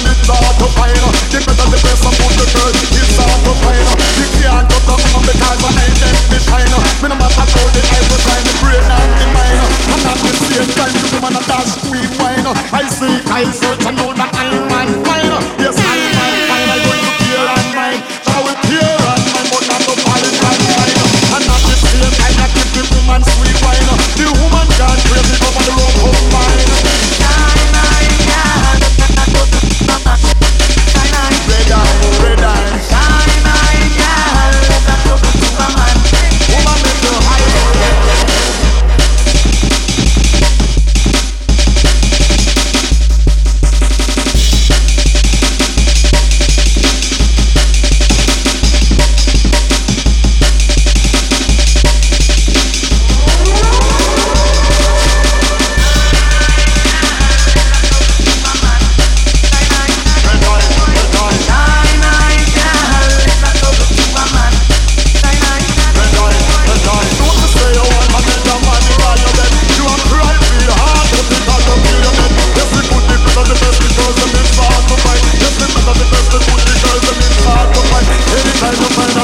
the it's hard to find The better the person the girl, it's hard to find can't cut the arm because I ain't them the Me no matter how the eyes will shine, the brain and the mind the same time, the woman a dash queen wine I see, I search, I know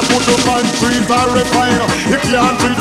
put up and free verify. You can't read